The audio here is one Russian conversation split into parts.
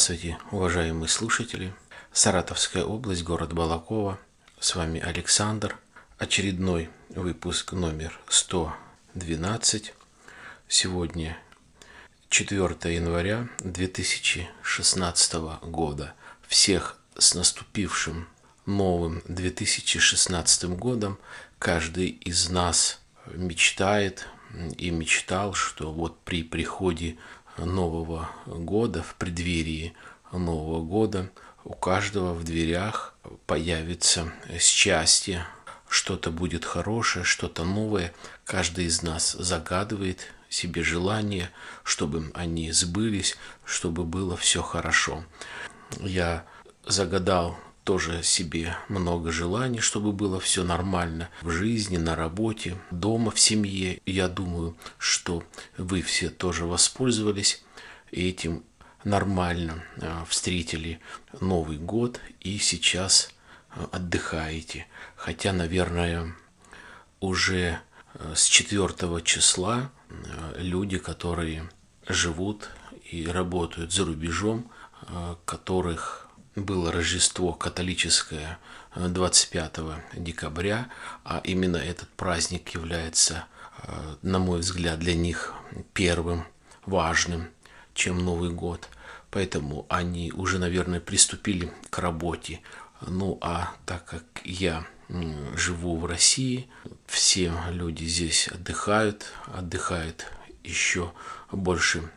Здравствуйте, уважаемые слушатели. Саратовская область, город Балакова. С вами Александр. Очередной выпуск номер 112. Сегодня 4 января 2016 года. Всех с наступившим новым 2016 годом. Каждый из нас мечтает и мечтал, что вот при приходе Нового года, в преддверии Нового года, у каждого в дверях появится счастье, что-то будет хорошее, что-то новое. Каждый из нас загадывает себе желание, чтобы они сбылись, чтобы было все хорошо. Я загадал тоже себе много желаний, чтобы было все нормально в жизни, на работе, дома, в семье. Я думаю, что вы все тоже воспользовались этим нормально, а, встретили Новый год и сейчас а, отдыхаете. Хотя, наверное, уже а, с 4 числа люди, которые живут и работают за рубежом, которых было Рождество католическое 25 э, декабря, а именно этот праздник является, э, на мой взгляд, для них первым важным, чем Новый год. Поэтому они уже, наверное, приступили к работе. Ну а так как я живу в России, все люди здесь отдыхают, отдыхают еще больше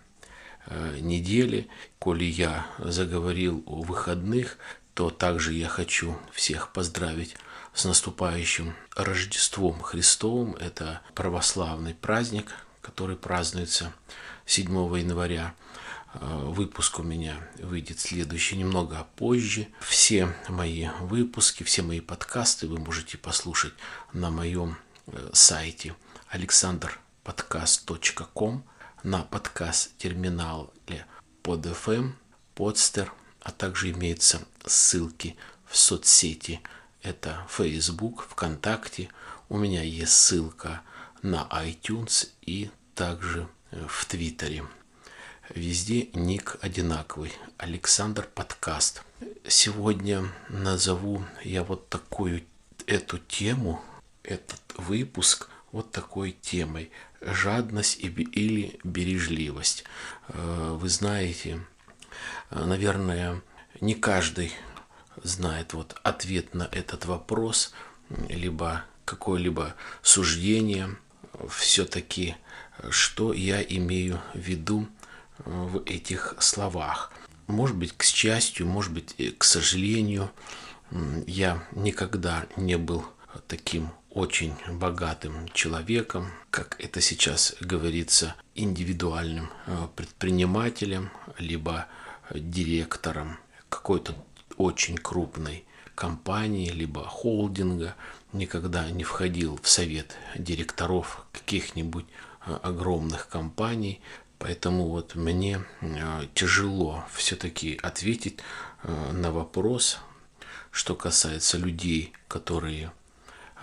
недели. Коли я заговорил о выходных, то также я хочу всех поздравить с наступающим Рождеством Христовым. Это православный праздник, который празднуется 7 января. Э, выпуск у меня выйдет следующий немного позже. Все мои выпуски, все мои подкасты вы можете послушать на моем э, сайте alexanderpodcast.com на подкаст-терминале под FM, Podster, а также имеются ссылки в соцсети. Это Facebook, ВКонтакте. У меня есть ссылка на iTunes и также в Твиттере. Везде ник одинаковый. Александр Подкаст. Сегодня назову я вот такую эту тему, этот выпуск вот такой темой жадность или бережливость. Э, вы знаете, э, наверное, не каждый знает вот ответ на этот вопрос, либо какое-либо суждение. Все-таки, что я имею в виду э, в этих словах. Может быть, к счастью, может быть, к сожалению, я никогда не был таким очень богатым человеком, как это сейчас говорится, индивидуальным э, предпринимателем, либо директором какой-то очень крупной компании, либо холдинга, никогда не входил в совет директоров каких-нибудь э, огромных компаний, Поэтому вот мне э, тяжело все-таки ответить на вопрос, что касается людей, которые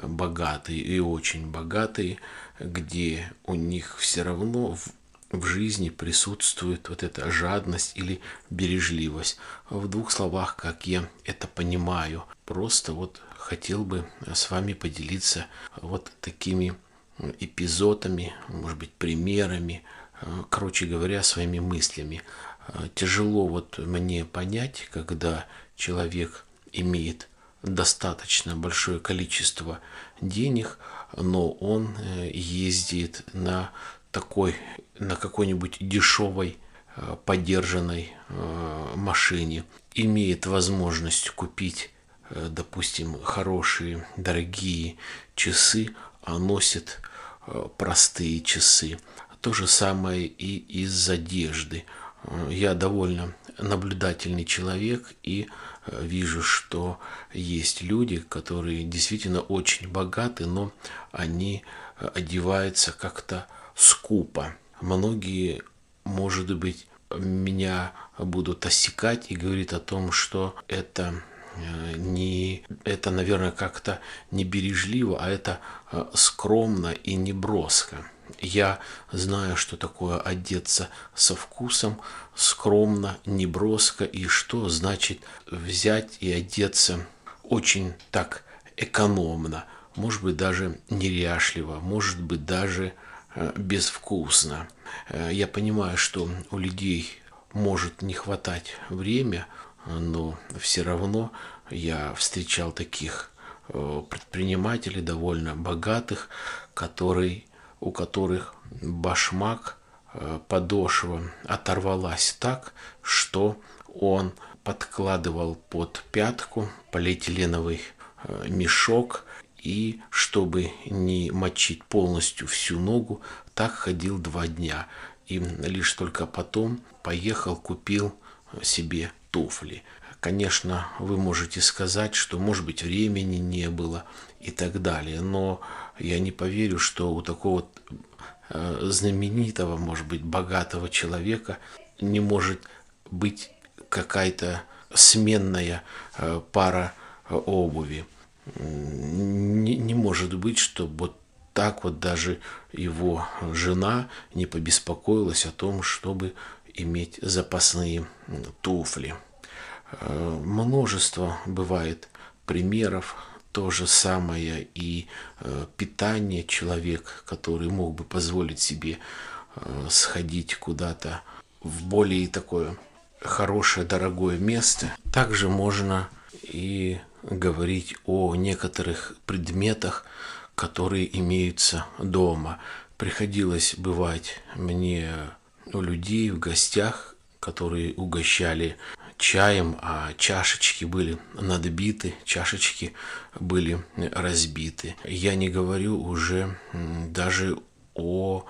богатые и очень богатые, где у них все равно в, в жизни присутствует вот эта жадность или бережливость. В двух словах, как я это понимаю, просто вот хотел бы с вами поделиться вот такими эпизодами, может быть, примерами, короче говоря, своими мыслями. Тяжело вот мне понять, когда человек имеет достаточно большое количество денег, но он э, ездит на такой, на какой-нибудь дешевой э, подержанной э, машине, имеет возможность купить, допустим, хорошие, дорогие часы, а носит простые часы. То же самое и из одежды. Я довольно наблюдательный человек и вижу, что есть люди, которые действительно очень богаты, но они одеваются как-то скупо. Многие, может быть, меня будут осекать и говорить о том, что это э, не это, наверное, как-то не бережливо, а это э, скромно и не броско. Я знаю, что такое одеться со вкусом, скромно, неброско, и что значит взять и одеться очень так экономно, может быть, даже неряшливо, может быть, даже э, безвкусно. Э, я понимаю, что у людей может не хватать время, но все равно я встречал таких э, предпринимателей довольно богатых, которые, у которых башмак, подошва оторвалась так, что он подкладывал под пятку полиэтиленовый мешок и, чтобы не мочить полностью всю ногу, так ходил два дня. И лишь только потом поехал, купил себе туфли. Конечно, вы можете сказать, что, может быть, времени не было и так далее, но я не поверю, что у такого э, знаменитого, может быть, богатого человека не может быть какая-то сменная э, пара э, обуви не, не может быть, чтобы вот так вот даже его жена не побеспокоилась о том, чтобы иметь запасные туфли. Множество бывает примеров, то же самое и э, питание человек, который мог бы позволить себе э, сходить куда-то в более такое хорошее, дорогое место. Также можно и говорить о некоторых предметах, которые имеются дома. Приходилось бывать мне у людей в гостях, которые угощали чаем, а чашечки были надбиты, чашечки были разбиты. Я не говорю уже даже о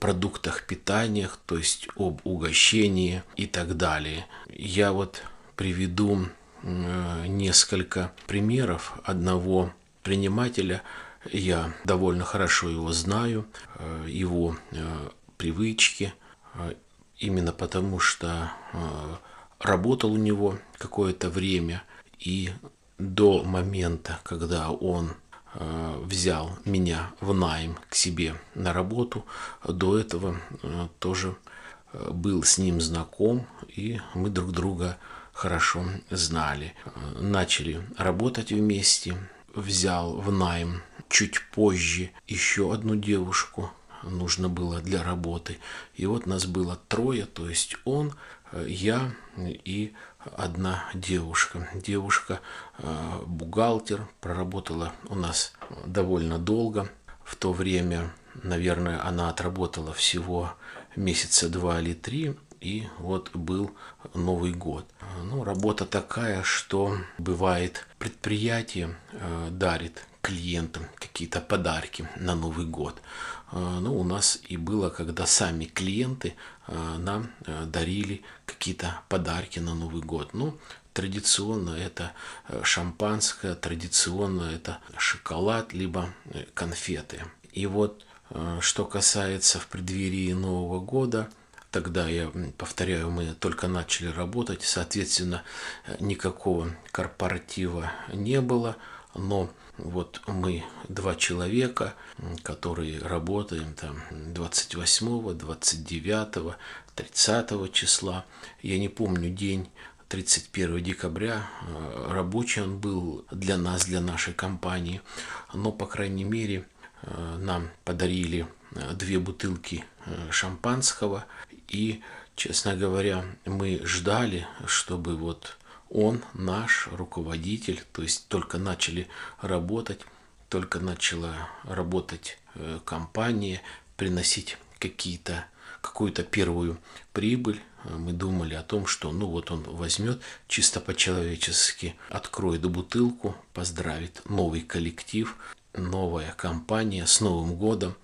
продуктах питания, то есть об угощении и так далее. Я вот приведу Э, несколько примеров одного принимателя. Я довольно хорошо его знаю, э, его э, привычки, именно потому что работал у него какое-то время и до момента, когда он взял меня в найм к себе на работу, до этого тоже был с ним знаком, и мы друг друга хорошо знали. Начали работать вместе. Взял в найм чуть позже еще одну девушку. Нужно было для работы. И вот нас было трое, то есть он, я и одна девушка. Девушка э, бухгалтер, проработала у нас довольно долго. В то время, наверное, она отработала всего месяца два или три, и вот был Новый год. Ну, работа такая, что бывает предприятие э, дарит клиентам какие-то подарки на Новый год. Э, ну, у нас и было, когда сами клиенты э, нам э, дарили какие-то подарки на Новый год. Ну, традиционно это э, шампанское, традиционно это шоколад, либо э, конфеты. И вот, э, что касается в преддверии Нового года – Тогда, я повторяю, мы только начали работать, соответственно, никакого корпоратива не было, но вот мы два человека, которые работаем там 28, 29, 30 числа. Я не помню день 31 декабря. Э, рабочий он был для нас, для нашей компании. Но, по крайней мере, э, нам подарили э, две бутылки шампанского и, честно говоря, мы ждали, чтобы вот он, наш руководитель, то есть только начали работать, только начала работать э, компания, приносить какие-то какую-то первую прибыль, мы думали о том, что ну вот он возьмет чисто по-человечески, откроет бутылку, поздравит новый коллектив, новая компания с Новым годом.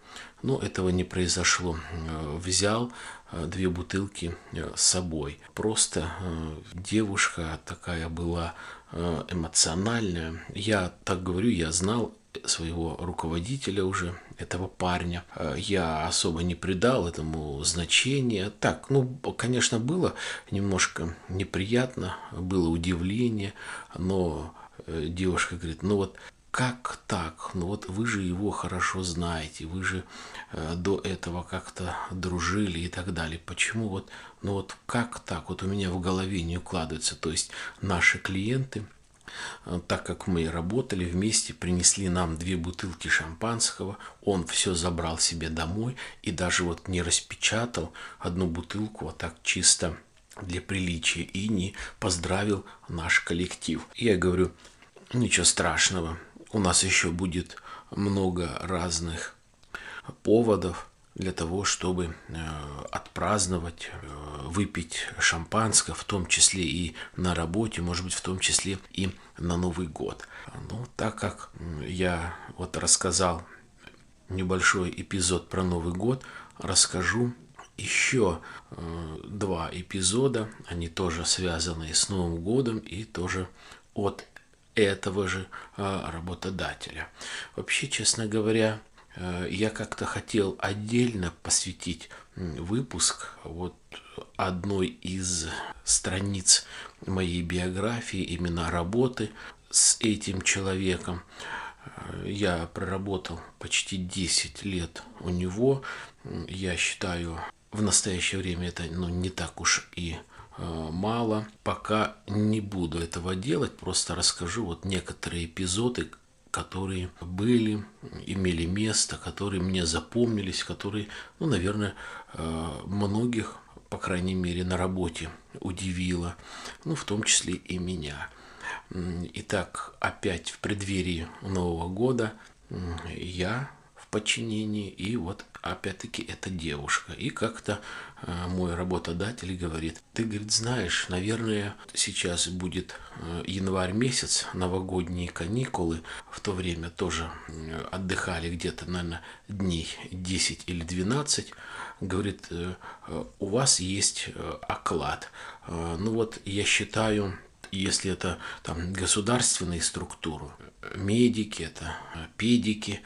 Но этого не произошло. Э, взял Э, две бутылки э, с собой. Просто э, девушка такая была эмоциональная. Я так говорю, я знал своего руководителя уже, этого парня. Я особо не придал этому значения. Так, ну, конечно, было немножко неприятно, было удивление, но девушка говорит, ну вот как так? Ну вот вы же его хорошо знаете, вы же э, до этого как-то дружили и так далее. Почему вот, ну вот как так? Вот у меня в голове не укладывается. То есть наши клиенты, э, так как мы работали вместе, принесли нам две бутылки шампанского, он все забрал себе домой и даже вот не распечатал одну бутылку, а так чисто для приличия и не поздравил наш коллектив. Я говорю, ничего страшного, у нас еще будет много разных поводов для того, чтобы э, отпраздновать, э, выпить шампанское, в том числе и на работе, может быть, в том числе и на Новый год. Ну, так как я вот рассказал небольшой эпизод про Новый год, расскажу еще э, два эпизода, они тоже связаны с Новым годом и тоже от этого же а, работодателя. Вообще, честно говоря, э, я как-то хотел отдельно посвятить выпуск вот одной из страниц моей биографии, именно работы с этим человеком. Э, я проработал почти 10 лет у него. Я считаю, в настоящее время это ну, не так уж и мало. Пока не буду этого делать, просто расскажу вот некоторые эпизоды, которые были, имели место, которые мне запомнились, которые, ну, наверное, э, многих, по крайней мере, на работе удивило, ну, в том числе и меня. Итак, опять в преддверии Нового года я подчинении, и вот опять-таки это девушка. И как-то э, мой работодатель говорит, ты, говорит, знаешь, наверное, сейчас будет э, январь месяц, новогодние каникулы, в то время тоже э, отдыхали где-то, наверное, дней 10 или 12, говорит, у вас есть оклад. Ну вот я считаю, если это там государственные структуры, медики, это педики,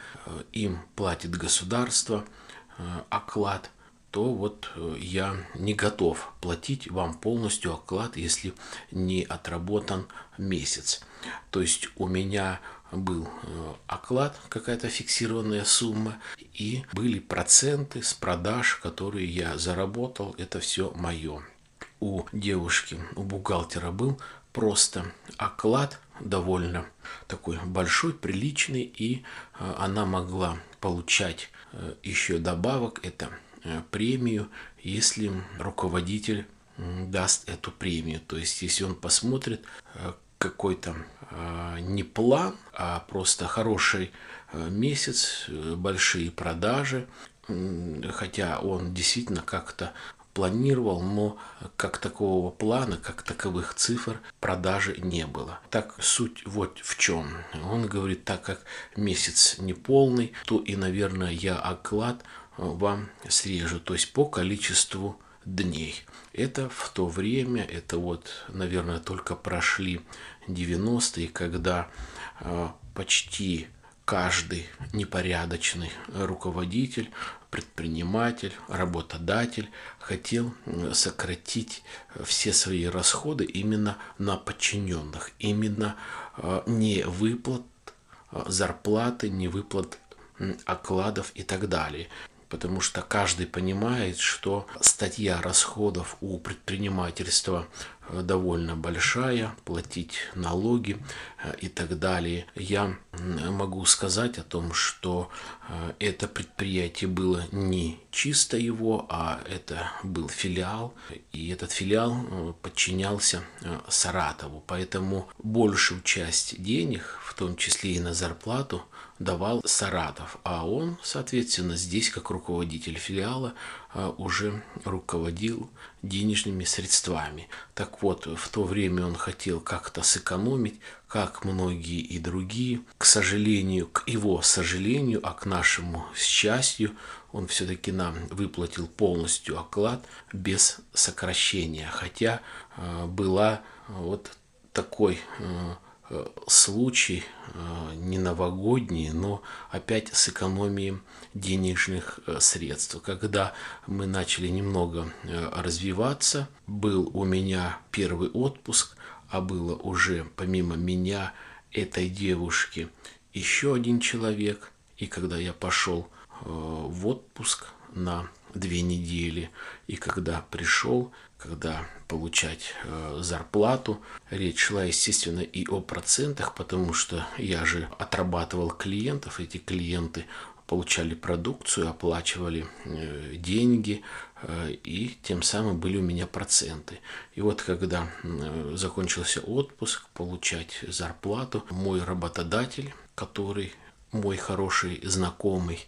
им платит государство – Э, оклад, то вот э, я не готов платить вам полностью оклад, если не отработан месяц. То есть у меня был э, оклад, какая-то фиксированная сумма, и были проценты с продаж, которые я заработал, это все мое. У девушки, у бухгалтера был просто оклад довольно такой большой, приличный, и она могла получать Э, еще добавок это э, премию, если руководитель даст эту премию. То есть, если он посмотрит э, какой-то не план, а просто хороший месяц, большие продажи, хотя он действительно как-то планировал, но как такого плана, как таковых цифр продажи не было. Так суть вот в чем. Он говорит, так как месяц не полный, то и, наверное, я оклад вам срежу, то есть по количеству дней. Это в то время, это вот, наверное, только прошли 90-е, когда э, почти каждый непорядочный руководитель, предприниматель, работодатель хотел сократить все свои расходы именно на подчиненных, именно э, не выплат э, зарплаты, не выплат окладов и так далее. Потому что каждый понимает, что статья расходов у предпринимательства э, довольно большая, платить налоги э, и так далее. Я могу сказать о том, что э, это предприятие было не чисто его, а это был филиал, и этот филиал подчинялся Саратову, поэтому большую часть денег, в том числе и на зарплату, давал Саратов, а он, соответственно, здесь как руководитель филиала а, уже руководил денежными средствами. Так вот, в то время он хотел как-то сэкономить, как многие и другие. К сожалению, к его сожалению, а к нашему счастью, он все-таки нам выплатил полностью оклад без сокращения. Хотя э, была вот такой э, Э, случай э, не новогодний, но опять с экономией денежных э, средств. Когда мы начали немного развиваться, был у меня первый отпуск, а было уже помимо меня этой девушки еще один человек. И когда я пошел э, в отпуск на две недели, и когда пришел, когда получать э, зарплату, речь шла, естественно, и о процентах, потому что я же отрабатывал клиентов, эти клиенты получали продукцию, оплачивали э, деньги, э, и тем самым были у меня проценты. И вот когда э, закончился отпуск, получать зарплату, мой работодатель, который мой хороший знакомый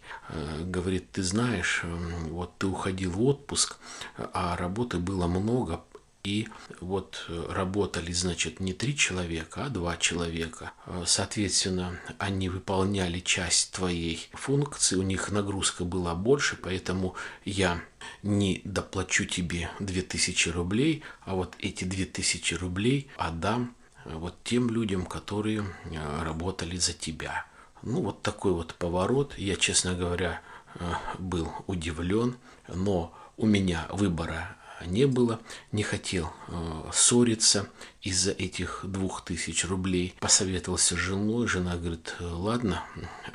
говорит, ты знаешь, вот ты уходил в отпуск, а работы было много, и вот э, работали, значит, не три человека, а два человека. Э, соответственно, они выполняли часть твоей функции, у них нагрузка была больше, поэтому я не доплачу тебе 2000 рублей, а вот эти 2000 рублей отдам э, вот тем людям, которые работали за тебя. Ну, вот такой вот поворот. Я, честно говоря, был удивлен, но у меня выбора не было, не хотел э, ссориться из-за этих двух тысяч рублей. Посоветовался с женой, жена говорит, ладно,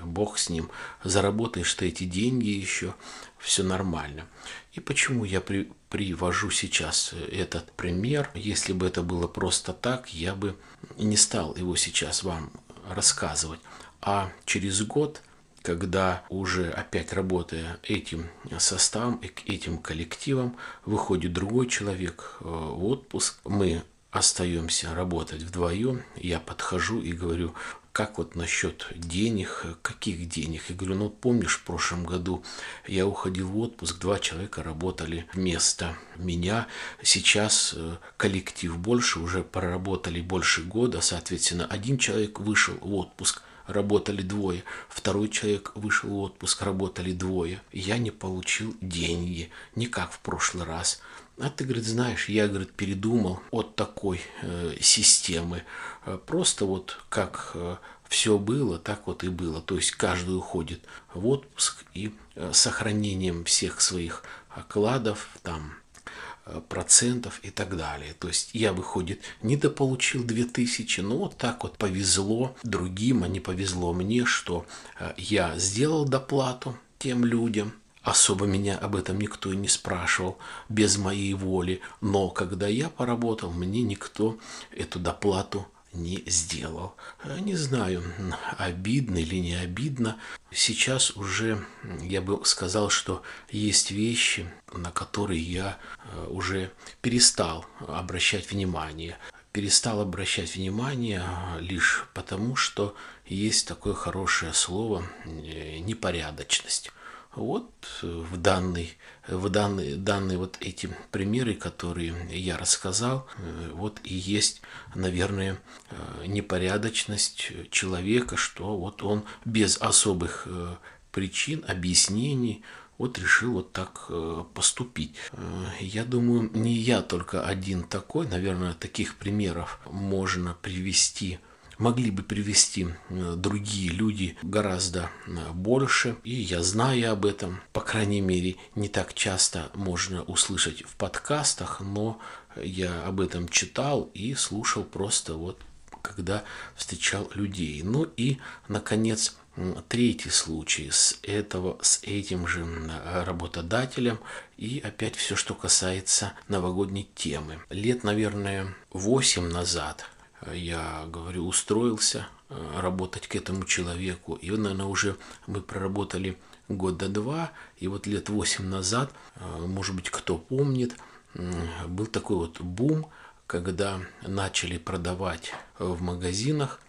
бог с ним, заработаешь ты эти деньги еще, все нормально. И почему я при, привожу сейчас этот пример? Если бы это было просто так, я бы не стал его сейчас вам рассказывать. А через год когда уже опять работая этим составом, этим коллективом, выходит другой человек э, в отпуск, мы остаемся работать вдвоем, я подхожу и говорю, как вот насчет денег, каких денег? Я говорю, ну помнишь, в прошлом году я уходил в отпуск, два человека работали вместо меня. Сейчас э, коллектив больше, уже проработали больше года, соответственно, один человек вышел в отпуск – работали двое. Второй человек вышел в отпуск, работали двое. Я не получил деньги, не как в прошлый раз. А ты, говорит, знаешь, я, говорит, передумал от такой э, системы. Э, просто вот как э, все было, так вот и было. То есть каждый уходит в отпуск и э, сохранением всех своих окладов, там, Э, процентов и так далее. То есть я, выходит, недополучил 2000, но вот так вот повезло другим, а не повезло мне, что э, я сделал доплату тем людям, Особо меня об этом никто и не спрашивал, без моей воли. Но когда я поработал, мне никто эту доплату не сделал. Не знаю, обидно или не обидно. Сейчас уже я бы сказал, что есть вещи, на которые я э, уже перестал обращать внимание. Перестал обращать внимание э, лишь потому, что есть такое хорошее слово э, непорядочность. Вот в данный, в данный, данные вот эти примеры, которые я рассказал, э, вот и есть, наверное, э, непорядочность человека, что вот он без особых э, причин, объяснений, вот решил вот так поступить. Я думаю, не я только один такой, наверное, таких примеров можно привести могли бы привести э, другие люди гораздо э, больше. И я знаю об этом. По крайней мере, не так часто можно услышать в подкастах, но я об этом читал и слушал просто вот когда встречал людей. Ну и, наконец, третий случай с этого, с этим же работодателем. И опять все, что касается новогодней темы. Лет, наверное, восемь назад я, говорю, устроился э, работать к этому человеку. И, наверное, уже мы проработали года два, и вот лет восемь назад, э, может быть, кто помнит, был такой вот бум, когда начали продавать в магазинах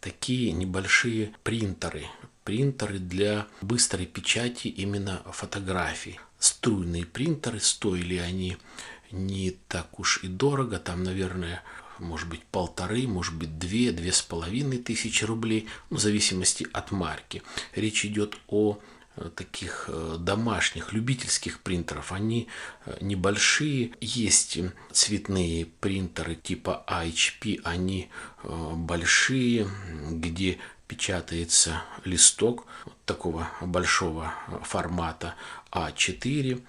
такие небольшие принтеры, принтеры для быстрой печати именно фотографий. Струйные принтеры, стоили они не так уж и дорого, там, наверное, может быть полторы, может быть две, две с половиной тысячи рублей, ну, в зависимости от марки. Речь идет о э, таких э, домашних любительских принтеров. Они э, небольшие. Есть цветные принтеры типа HP, они большие, где печатается листок такого большого формата А4.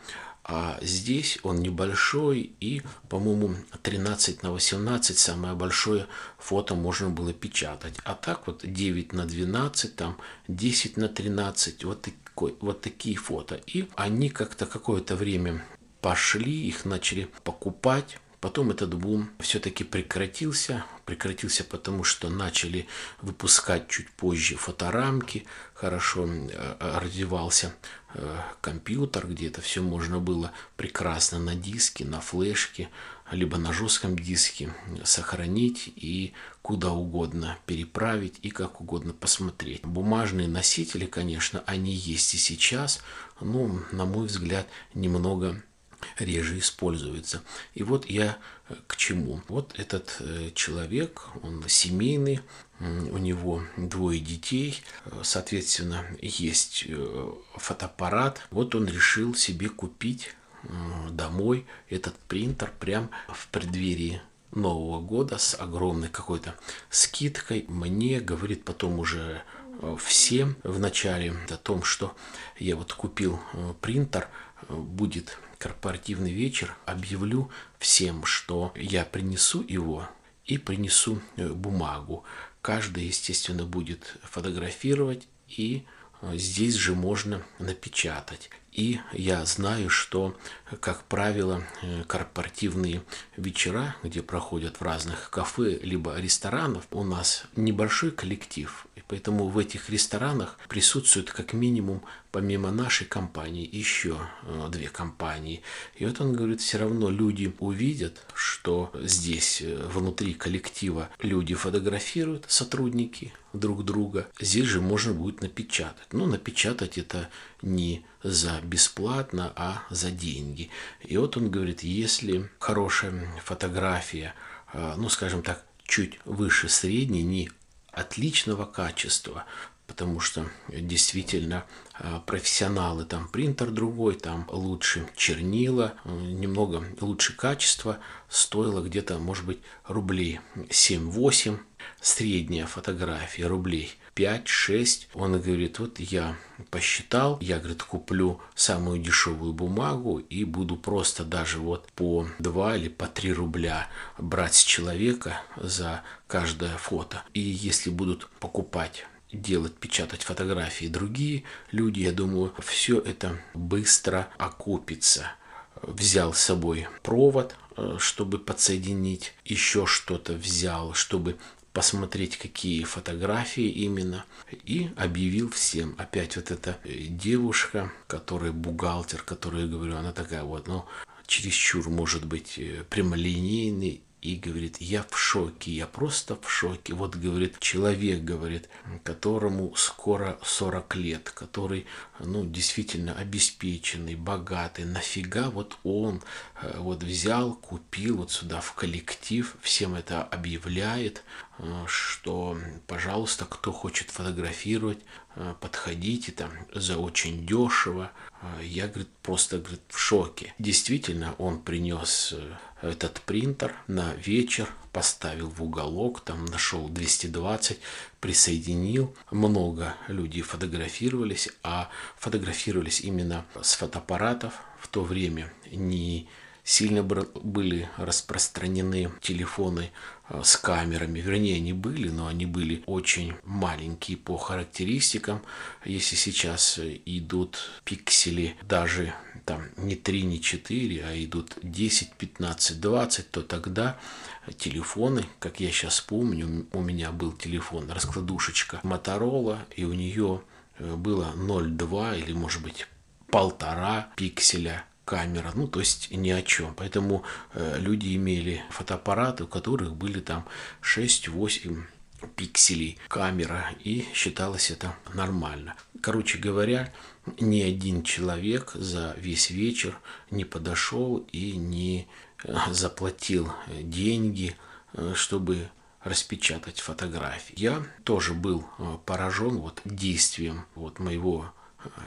А здесь он небольшой и, по-моему, 13 на 18 самое большое фото можно было печатать. А так вот 9 на 12, там 10 на 13, вот, такой, вот такие фото. И они как-то какое-то время пошли, их начали покупать. Потом этот бум все-таки прекратился. Прекратился потому, что начали выпускать чуть позже фоторамки. Хорошо э, развивался э, компьютер, где это все можно было прекрасно на диске, на флешке, либо на жестком диске сохранить и куда угодно переправить и как угодно посмотреть. Бумажные носители, конечно, они есть и сейчас, но, на мой взгляд, немного реже используется. И вот я э, к чему. Вот этот э, человек, он семейный, у него двое детей, э, соответственно, есть фотоаппарат. Вот он решил себе купить домой этот принтер прям в преддверии Нового года с огромной какой-то скидкой. Мне говорит потом уже всем в начале о том, что я вот купил принтер, будет корпоративный вечер, объявлю всем, что я принесу его и принесу э, бумагу. Каждый, естественно, будет фотографировать и э, здесь же можно напечатать. И я знаю, что, как правило, э, корпоративные вечера, где проходят в разных кафе либо ресторанах, у нас небольшой коллектив. И поэтому в этих ресторанах присутствует как минимум помимо нашей компании еще э, две компании. И вот он говорит, все равно люди увидят, что здесь э, внутри коллектива люди фотографируют, сотрудники друг друга. Здесь же можно будет напечатать. Но напечатать это не за бесплатно, а за деньги. И вот он говорит, если хорошая фотография, э, ну скажем так, чуть выше средней, не отличного качества, потому что действительно а, профессионалы, там принтер другой, там лучше чернила, немного лучше качество, стоило где-то, может быть, рублей 7-8, средняя фотография рублей 5-6. Он говорит, вот я посчитал, я, говорит, куплю самую дешевую бумагу и буду просто даже вот по 2 или по 3 рубля брать с человека за каждое фото. И если будут покупать делать, печатать фотографии другие люди, я думаю, все это быстро окупится. Взял с собой провод, э, чтобы подсоединить, еще что-то взял, чтобы посмотреть, какие фотографии именно, и объявил всем. Опять вот эта э, девушка, которая бухгалтер, которая, говорю, она такая вот, ну, чересчур, может быть, э, прямолинейный и говорит, я в шоке, я просто в шоке. Вот, говорит, человек, говорит, которому скоро 40 лет, который, ну, действительно обеспеченный, богатый, нафига вот он э, вот взял, купил вот сюда в коллектив, всем это объявляет, что, пожалуйста, кто хочет фотографировать, э, подходите там за очень дешево. Я, говорит, просто, говорит, в шоке. Действительно, он принес этот принтер на вечер, поставил в уголок, там нашел 220, присоединил. Много людей фотографировались, а фотографировались именно с фотоаппаратов. В то время не сильно были распространены телефоны э, с камерами. Вернее, они были, но они были очень маленькие по характеристикам. Если сейчас идут пиксели даже там не 3, не 4, а идут 10, 15, 20, то тогда телефоны, как я сейчас помню, у меня был телефон, раскладушечка Моторола, и у нее э, было 0,2 или может быть полтора пикселя камера, ну то есть ни о чем. Поэтому э, люди имели фотоаппараты, у которых были там 6-8 пикселей камера, и считалось это нормально. Короче говоря, ни один человек за весь вечер не подошел и не э, заплатил деньги, э, чтобы распечатать фотографии. Я тоже был э, поражен вот действием вот моего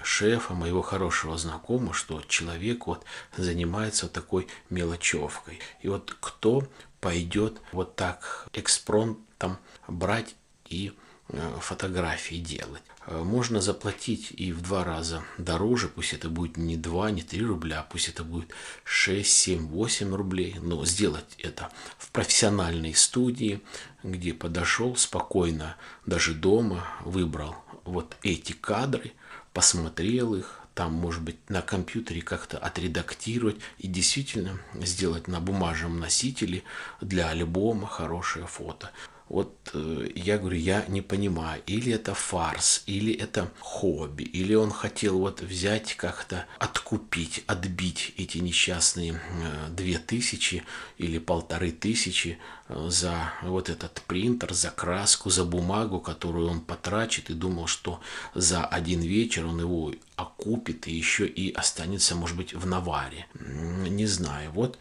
шефа, моего хорошего знакомого, что человек вот занимается вот такой мелочевкой. И вот кто пойдет вот так экспронтом брать и э, фотографии делать. Э, можно заплатить и в два раза дороже, пусть это будет не 2, не 3 рубля, пусть это будет 6, 7, 8 рублей, но сделать это в профессиональной студии, где подошел спокойно, даже дома, выбрал вот эти кадры, посмотрел их, там, может быть, на компьютере как-то отредактировать и действительно сделать на бумажном носителе для альбома хорошее фото. Вот э, я говорю, я не понимаю, или это фарс, или это хобби, или он хотел вот взять как-то откупить, отбить эти несчастные э, две тысячи или полторы тысячи э, за вот этот принтер, за краску, за бумагу, которую он потрачит и думал, что за один вечер он его окупит и еще и останется, может быть, в наваре. Не знаю. Вот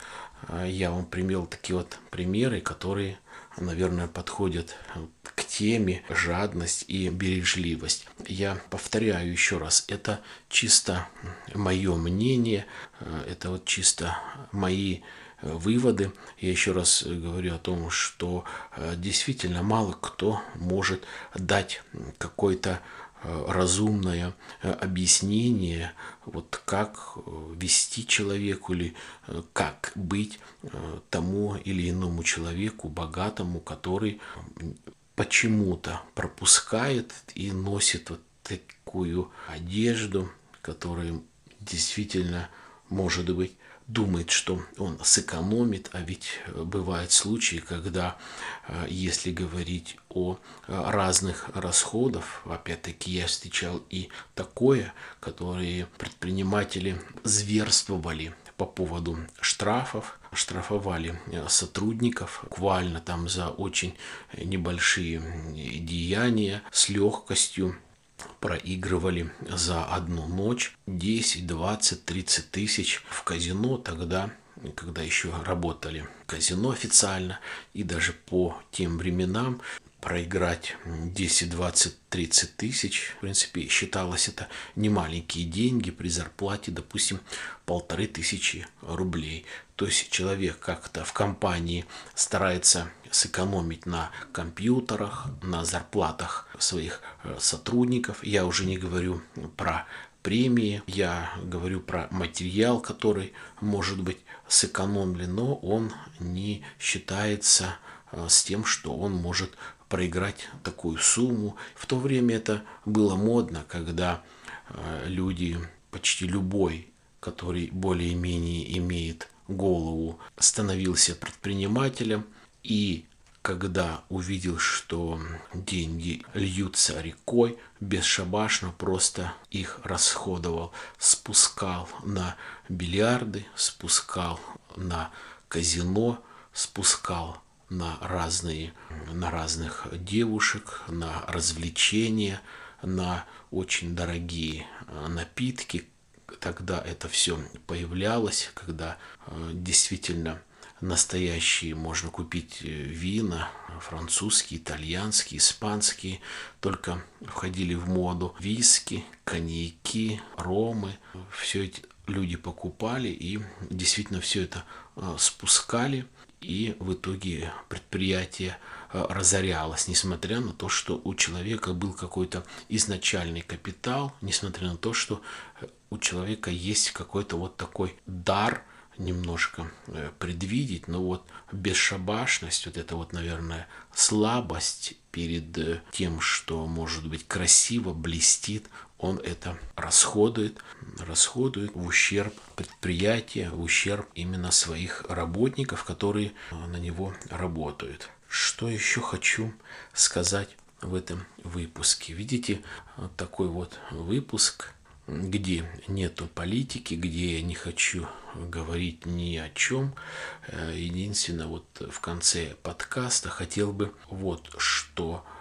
я вам привел такие вот примеры, которые наверное, подходят к теме жадность и бережливость. Я повторяю еще раз, это чисто мое мнение, это вот чисто мои выводы. Я еще раз говорю о том, что э, действительно мало кто может дать какой-то Э, разумное э, объяснение, вот как э, вести человеку или как быть тому или иному человеку, богатому, который почему-то пропускает и носит вот такую одежду, которая действительно может быть думает, что он сэкономит, а ведь э, бывают случаи, когда, э, если говорить о э, разных расходах, опять-таки я встречал и такое, которые предприниматели зверствовали по поводу штрафов, штрафовали сотрудников буквально там за очень небольшие деяния с легкостью проигрывали за одну ночь 10, 20, 30 тысяч в казино тогда, когда еще работали казино официально, и даже по тем временам проиграть 10, 20, 30 тысяч, в принципе, считалось это немаленькие деньги при зарплате, допустим, полторы тысячи рублей. То есть человек как-то в компании старается сэкономить на компьютерах, на зарплатах своих э, сотрудников. Я уже не говорю про премии, я говорю про материал, который может быть сэкономлен, но он не считается э, с тем, что он может проиграть такую сумму. В то время это было модно, когда э, люди, почти любой, который более-менее имеет голову, становился предпринимателем и когда увидел, что деньги льются рекой, бесшабашно просто их расходовал, спускал на бильярды, спускал на казино, спускал на разные, на разных девушек, на развлечения, на очень дорогие э, напитки. Тогда это все появлялось, когда э, действительно настоящие можно купить э, вина, французские, итальянские, испанские, только входили в моду виски, коньяки, ромы. Все эти люди покупали и действительно все это спускали – и в итоге предприятие э, разорялось, несмотря на то, что у человека был какой-то изначальный капитал, несмотря на то, что э, у человека есть какой-то вот такой дар немножко э, предвидеть, но вот бесшабашность, вот это вот, наверное, слабость перед тем, что может быть красиво, блестит, он это расходует, расходует в ущерб предприятия, в ущерб именно своих работников, которые на него работают. Что еще хочу сказать в этом выпуске? Видите, такой вот выпуск, где нету политики, где я не хочу говорить ни о чем. Единственное, вот в конце подкаста хотел бы вот что Э,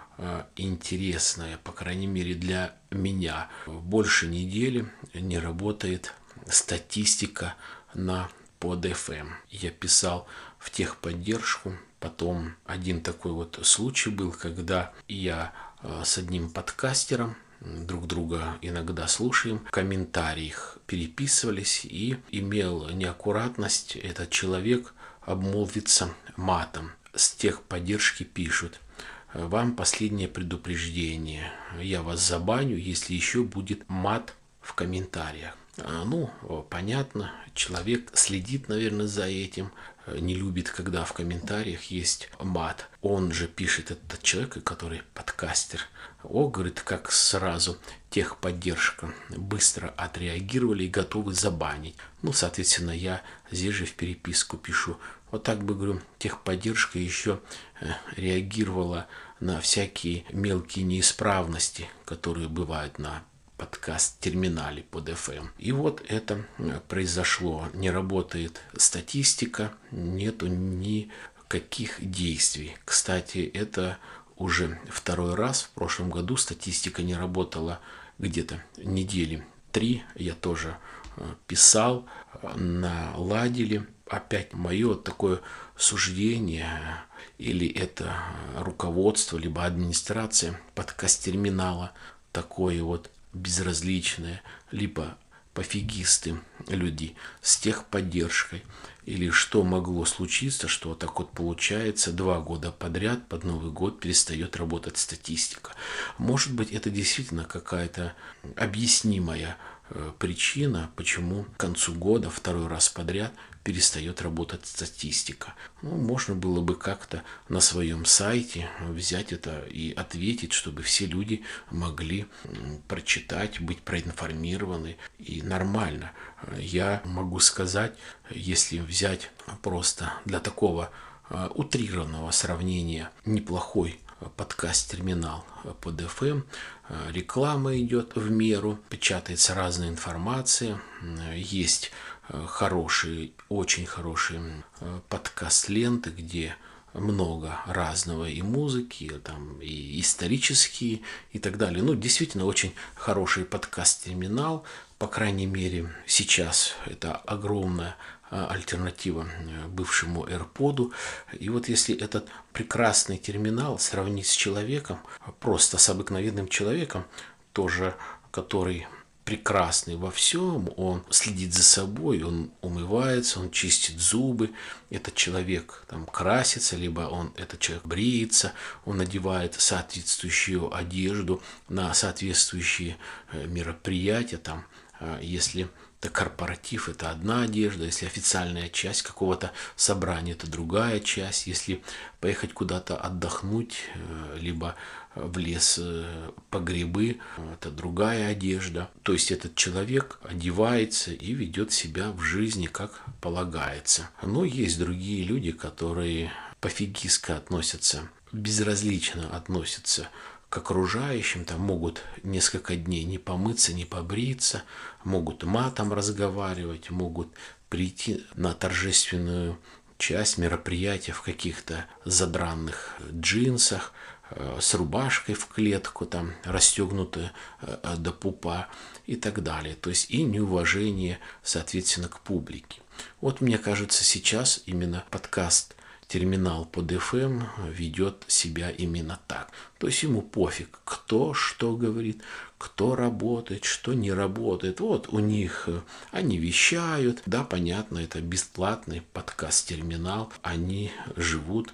интересное, по крайней мере для меня. Больше недели не работает статистика на под FM. Я писал в техподдержку. Потом один такой вот случай был, когда я э, с одним подкастером друг друга иногда слушаем, в комментариях переписывались и имел неаккуратность этот человек обмолвиться матом. С техподдержки пишут – вам последнее предупреждение. Я вас забаню, если еще будет мат в комментариях. А, ну, понятно, человек следит, наверное, за этим, не любит, когда в комментариях есть мат. Он же пишет, этот человек, который подкастер. О, говорит, как сразу техподдержка быстро отреагировали и готовы забанить. Ну, соответственно, я здесь же в переписку пишу. Вот так бы, говорю, техподдержка еще э, реагировала на всякие мелкие неисправности, которые бывают на подкаст-терминале под FM. И вот это э, произошло. Не работает статистика, нету никаких действий. Кстати, это уже второй раз. В прошлом году статистика не работала где-то недели три. Я тоже э, писал, наладили. Опять мое такое суждение или это руководство, либо администрация подкаст-терминала такое вот безразличные, либо пофигисты люди с техподдержкой. Или что могло случиться, что так вот получается, два года подряд под Новый год перестает работать статистика. Может быть, это действительно какая-то объяснимая причина, почему к концу года второй раз подряд перестает работать статистика. Ну, можно было бы как-то на своем сайте взять это и ответить, чтобы все люди могли прочитать, быть проинформированы и нормально. Я могу сказать, если взять просто для такого э, утрированного сравнения неплохой подкаст-терминал под FM. Реклама идет в меру, печатается разная информация, есть хорошие, очень хорошие подкаст-ленты, где много разного и музыки, там, и исторические и так далее. Ну, действительно, очень хороший подкаст-терминал. По крайней мере, сейчас это огромная альтернатива э, бывшему AirPod. И вот если этот прекрасный терминал сравнить с человеком, просто с обыкновенным человеком, тоже который прекрасный во всем, он следит за собой, он умывается, он чистит зубы, этот человек там красится, либо он, этот человек бреется, он надевает соответствующую одежду на соответствующие э, мероприятия, там, если это корпоратив, это одна одежда, если официальная часть какого-то собрания, это другая часть, если поехать куда-то отдохнуть, э, либо в лес э, по грибы, это другая одежда. То есть этот человек одевается и ведет себя в жизни как полагается. Но есть другие люди, которые пофигистко относятся, безразлично относятся к окружающим, там могут несколько дней не помыться, не побриться, могут матом разговаривать, могут прийти на торжественную часть мероприятия в каких-то задранных джинсах, э, с рубашкой в клетку, там, расстегнутая э, до пупа и так далее. То есть и неуважение, соответственно, к публике. Вот мне кажется, сейчас именно подкаст терминал под FM ведет себя именно так. То есть ему пофиг, кто что говорит, кто работает, что не работает. Вот у них э, они вещают. Да, понятно, это бесплатный подкаст-терминал. Они живут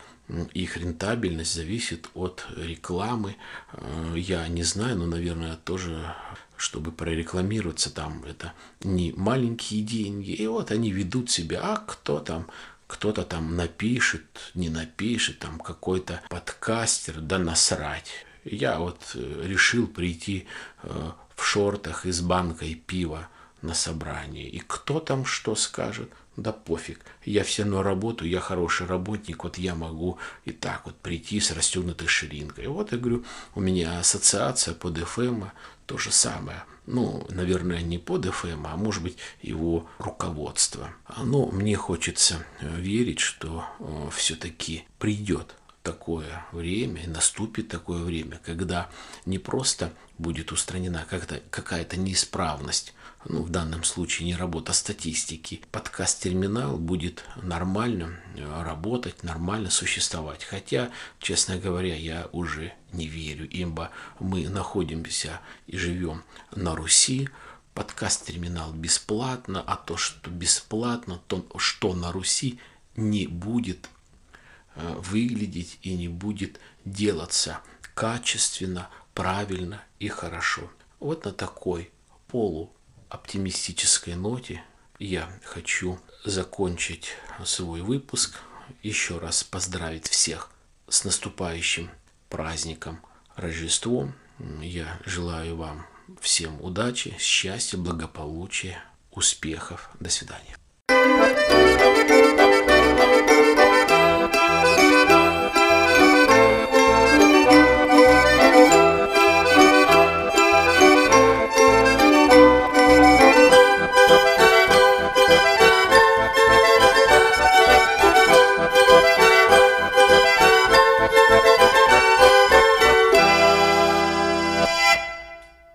их рентабельность зависит от рекламы. Э, я не знаю, но, наверное, тоже чтобы прорекламироваться там, это не маленькие деньги. И вот они ведут себя, а кто там кто-то там напишет, не напишет, там какой-то подкастер, да насрать. Я вот э, решил прийти э, в шортах и с банкой пива на собрание. И кто там что скажет, да пофиг. Я все равно работаю, я хороший работник, вот я могу и так вот прийти с расстегнутой ширинкой. Вот я говорю, у меня ассоциация под ФМ, то же самое – ну, наверное, не под ФМ, а может быть его руководство. Но мне хочется э, верить, что э, все-таки придет такое время, наступит такое время, когда не просто будет устранена какая-то неисправность, ну, в данном случае не работа статистики, подкаст-терминал будет нормально э, работать, нормально существовать. Хотя, честно говоря, я уже не верю, ибо мы находимся и живем на Руси, подкаст-терминал бесплатно, а то, что бесплатно, то, что на Руси не будет э, выглядеть и не будет делаться качественно, правильно и хорошо. Вот на такой полуоптимистической ноте я хочу закончить свой выпуск. Еще раз поздравить всех с наступающим праздником Рождеством. Я желаю вам всем удачи, счастья, благополучия, успехов. До свидания.